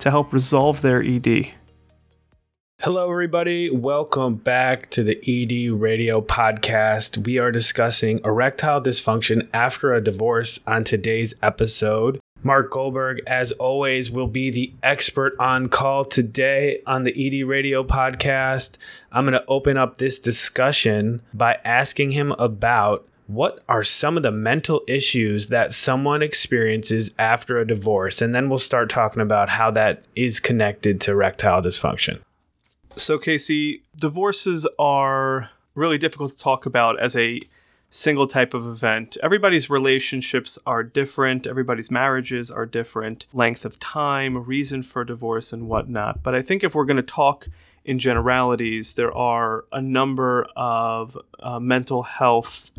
to help resolve their ED. Hello, everybody. Welcome back to the ED Radio Podcast. We are discussing erectile dysfunction after a divorce on today's episode. Mark Goldberg, as always, will be the expert on call today on the ED Radio Podcast. I'm going to open up this discussion by asking him about what are some of the mental issues that someone experiences after a divorce? And then we'll start talking about how that is connected to erectile dysfunction. So, Casey, divorces are really difficult to talk about as a single type of event. Everybody's relationships are different, everybody's marriages are different, length of time, reason for divorce, and whatnot. But I think if we're going to talk in generalities, there are a number of uh, mental health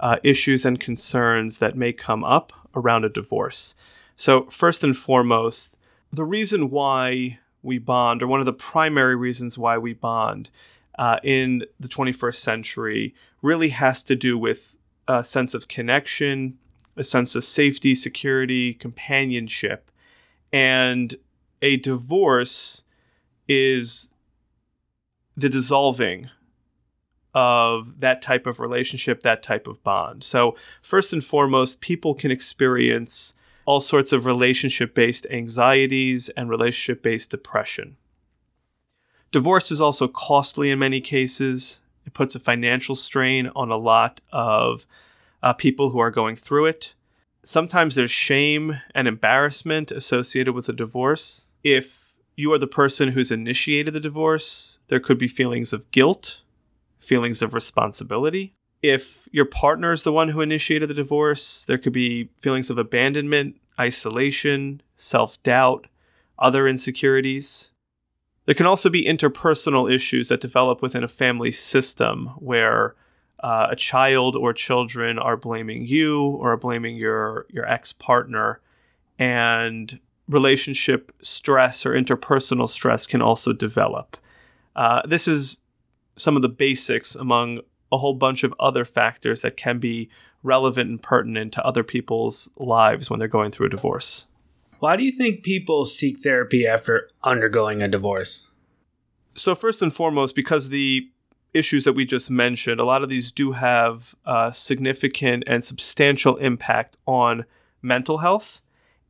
uh, issues and concerns that may come up around a divorce. So, first and foremost, the reason why we bond, or one of the primary reasons why we bond uh, in the 21st century, really has to do with a sense of connection, a sense of safety, security, companionship. And a divorce is the dissolving of that type of relationship, that type of bond. So, first and foremost, people can experience all sorts of relationship based anxieties and relationship based depression. Divorce is also costly in many cases. It puts a financial strain on a lot of uh, people who are going through it. Sometimes there's shame and embarrassment associated with a divorce. If you are the person who's initiated the divorce, there could be feelings of guilt, feelings of responsibility if your partner is the one who initiated the divorce, there could be feelings of abandonment, isolation, self doubt, other insecurities. There can also be interpersonal issues that develop within a family system where uh, a child or children are blaming you or are blaming your, your ex partner, and relationship stress or interpersonal stress can also develop. Uh, this is some of the basics among a whole bunch of other factors that can be relevant and pertinent to other people's lives when they're going through a divorce. Why do you think people seek therapy after undergoing a divorce? So, first and foremost, because the issues that we just mentioned, a lot of these do have a significant and substantial impact on mental health.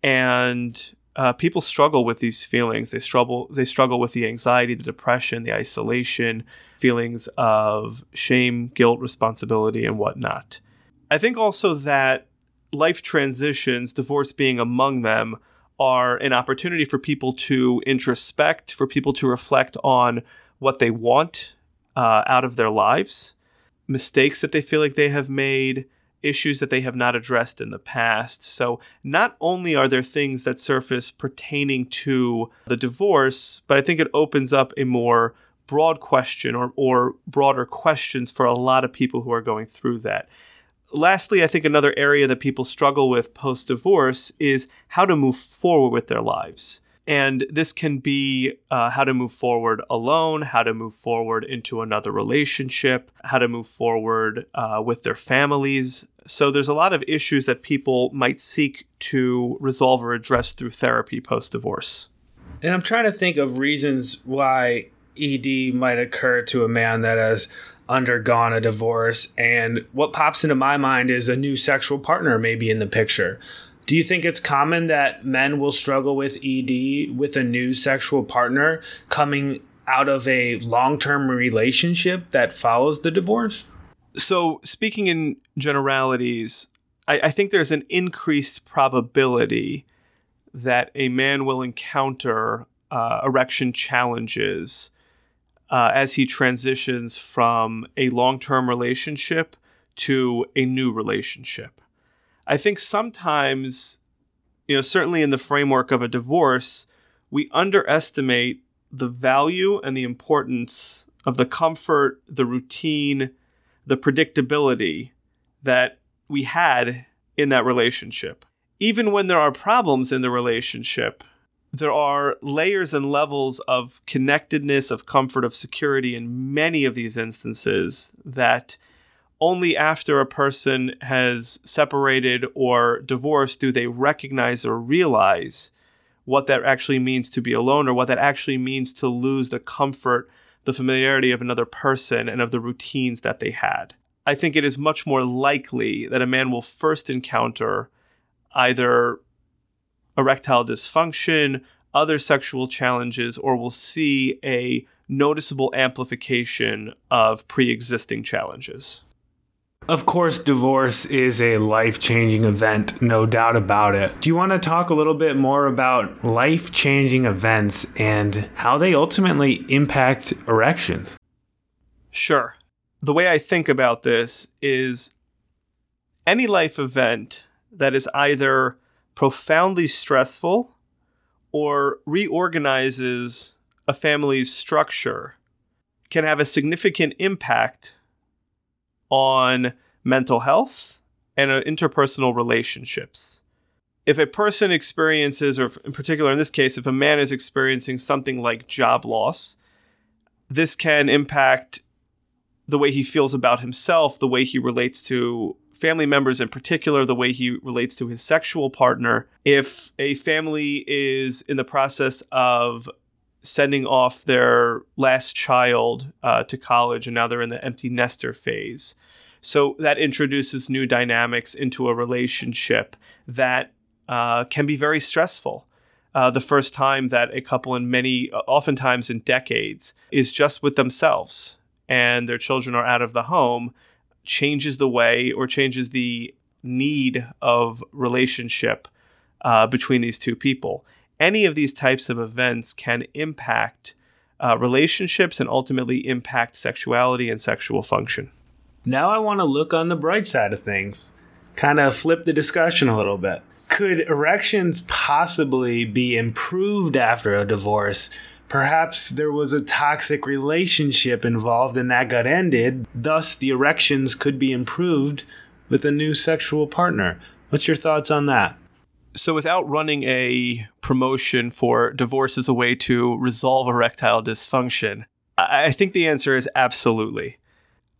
And uh, people struggle with these feelings. They struggle. They struggle with the anxiety, the depression, the isolation, feelings of shame, guilt, responsibility, and whatnot. I think also that life transitions, divorce being among them, are an opportunity for people to introspect, for people to reflect on what they want uh, out of their lives, mistakes that they feel like they have made, issues that they have not addressed in the past. So, not only are there things that surface pertaining to the divorce, but I think it opens up a more broad question or, or broader questions for a lot of people who are going through that. Lastly, I think another area that people struggle with post divorce is how to move forward with their lives. And this can be uh, how to move forward alone, how to move forward into another relationship, how to move forward uh, with their families. So there's a lot of issues that people might seek to resolve or address through therapy post divorce. And I'm trying to think of reasons why ED might occur to a man that has undergone a divorce. And what pops into my mind is a new sexual partner maybe in the picture. Do you think it's common that men will struggle with ED with a new sexual partner coming out of a long term relationship that follows the divorce? So, speaking in generalities, I, I, think there's an increased probability that a man will encounter uh, erection challenges uh, as he transitions from a long term relationship to a new relationship. I think sometimes, you know, certainly in the framework of a divorce, we underestimate the value and the importance of the comfort, the routine, the predictability that we had in that relationship. Even when there are problems in the relationship, there are layers and levels of connectedness, of comfort, of security in many of these instances that only after a person has separated or divorced do they recognize or realize what that actually means to be alone or what that actually means to lose the comfort, the familiarity of another person and of the routines that they had. I think it is much more likely that a man will first encounter either erectile dysfunction, other sexual challenges, or will see a noticeable amplification of pre existing challenges. Of course, divorce is a life changing event, no doubt about it. Do you want to talk a little bit more about life changing events and how they ultimately impact erections? Sure. The way I think about this is any life event that is either profoundly stressful or reorganizes a family's structure can have a significant impact on mental health and uh, interpersonal relationships. If a person experiences, or in particular in this case, if a man is experiencing something like job loss, this can impact the way he feels about himself, the way he relates to family members in particular, the way he relates to his sexual partner. If a family is in the process of sending off their last child uh, to college and now they're in the empty nester phase. So that introduces new dynamics into a relationship that uh, can be very stressful. Uh, the first time that a couple in many, oftentimes in decades, is just with themselves and their children are out of the home changes the way or changes the need of relationship uh, between these two people any of these types of events can impact uh, relationships and ultimately impact sexuality and sexual function. Now I want to look on the bright side of things, kind of flip the discussion a little bit. Could erections possibly be improved after a divorce? Perhaps there was a toxic relationship involved and that got ended, thus, the erections could be improved with a new sexual partner. What's your thoughts on that? So, without running a promotion for divorce as a way to resolve erectile dysfunction, I think the answer is absolutely.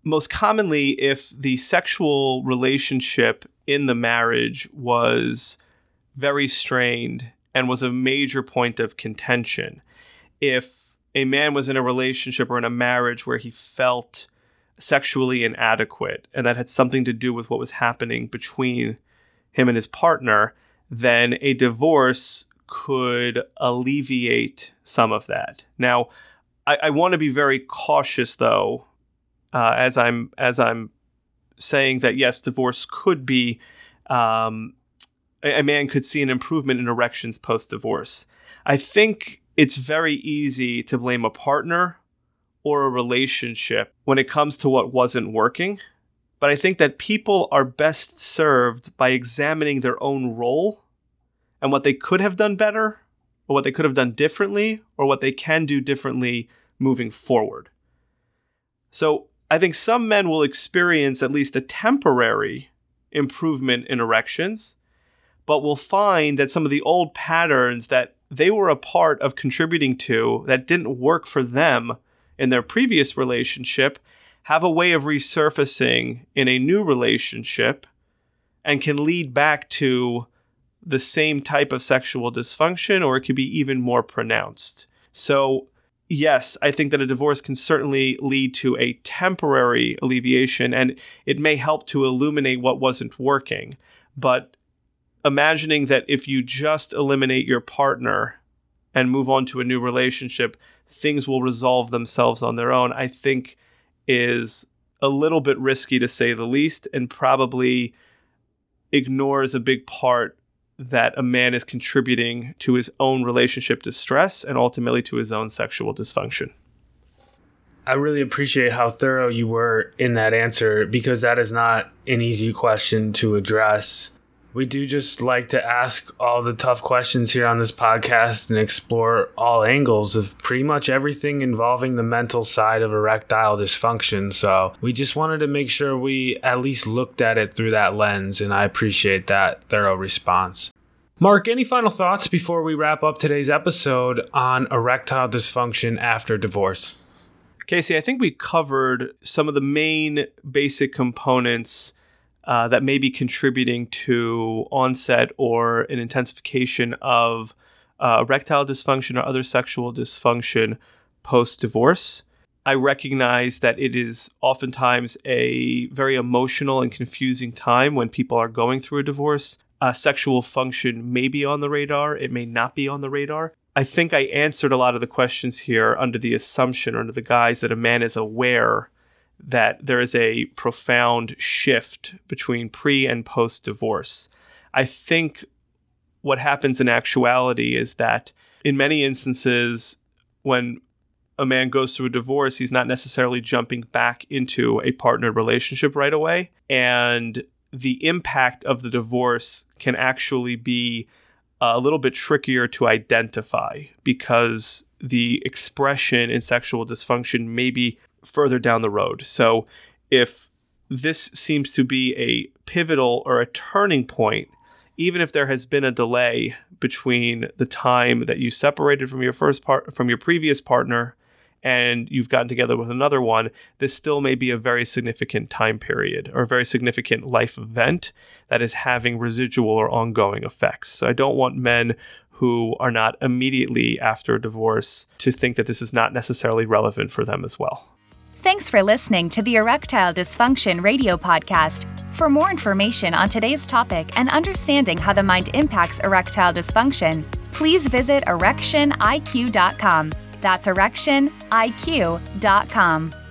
Most commonly, if the sexual relationship in the marriage was very strained and was a major point of contention, if a man was in a relationship or in a marriage where he felt sexually inadequate and that had something to do with what was happening between him and his partner, then a divorce could alleviate some of that. Now, I, I want to be very cautious, though, uh, as I'm as I'm saying that yes, divorce could be. Um, a, a man could see an improvement in erections post divorce. I think it's very easy to blame a partner or a relationship when it comes to what wasn't working. But I think that people are best served by examining their own role and what they could have done better, or what they could have done differently, or what they can do differently moving forward. So I think some men will experience at least a temporary improvement in erections, but will find that some of the old patterns that they were a part of contributing to that didn't work for them in their previous relationship have a way of resurfacing in a new relationship and can lead back to the same type of sexual dysfunction or it could be even more pronounced. So, yes, I think that a divorce can certainly lead to a temporary alleviation and it may help to illuminate what wasn't working. But imagining that if you just eliminate your partner and move on to a new relationship, things will resolve themselves on their own, I think is a little bit risky to say the least and probably ignores a big part that a man is contributing to his own relationship distress and ultimately to his own sexual dysfunction. I really appreciate how thorough you were in that answer because that is not an easy question to address. We do just like to ask all the tough questions here on this podcast and explore all angles of pretty much everything involving the mental side of erectile dysfunction. So we just wanted to make sure we at least looked at it through that lens, and I appreciate that thorough response. Mark, any final thoughts before we wrap up today's episode on erectile dysfunction after divorce? Casey, I think we covered some of the main basic components uh, that may be contributing to onset or an intensification of uh, erectile dysfunction or other sexual dysfunction post divorce. I recognize that it is oftentimes a very emotional and confusing time when people are going through a divorce. Uh, sexual function may be on the radar, it may not be on the radar. I think I answered a lot of the questions here under the assumption or under the guise that a man is aware that there is a profound shift between pre and post divorce. I think what happens in actuality is that in many instances, when a man goes through a divorce, he's not necessarily jumping back into a partnered relationship right away. And the impact of the divorce can actually be a little bit trickier to identify because the expression in sexual dysfunction may be further down the road. So if this seems to be a pivotal or a turning point, even if there has been a delay between the time that you separated from your first part from your previous partner and you've gotten together with another one, this still may be a very significant time period or a very significant life event that is having residual or ongoing effects. So I don't want men who are not immediately after a divorce to think that this is not necessarily relevant for them as well. Thanks for listening to the Erectile Dysfunction Radio Podcast. For more information on today's topic and understanding how the mind impacts erectile dysfunction, please visit erectioniq.com. That's erectioniq.com.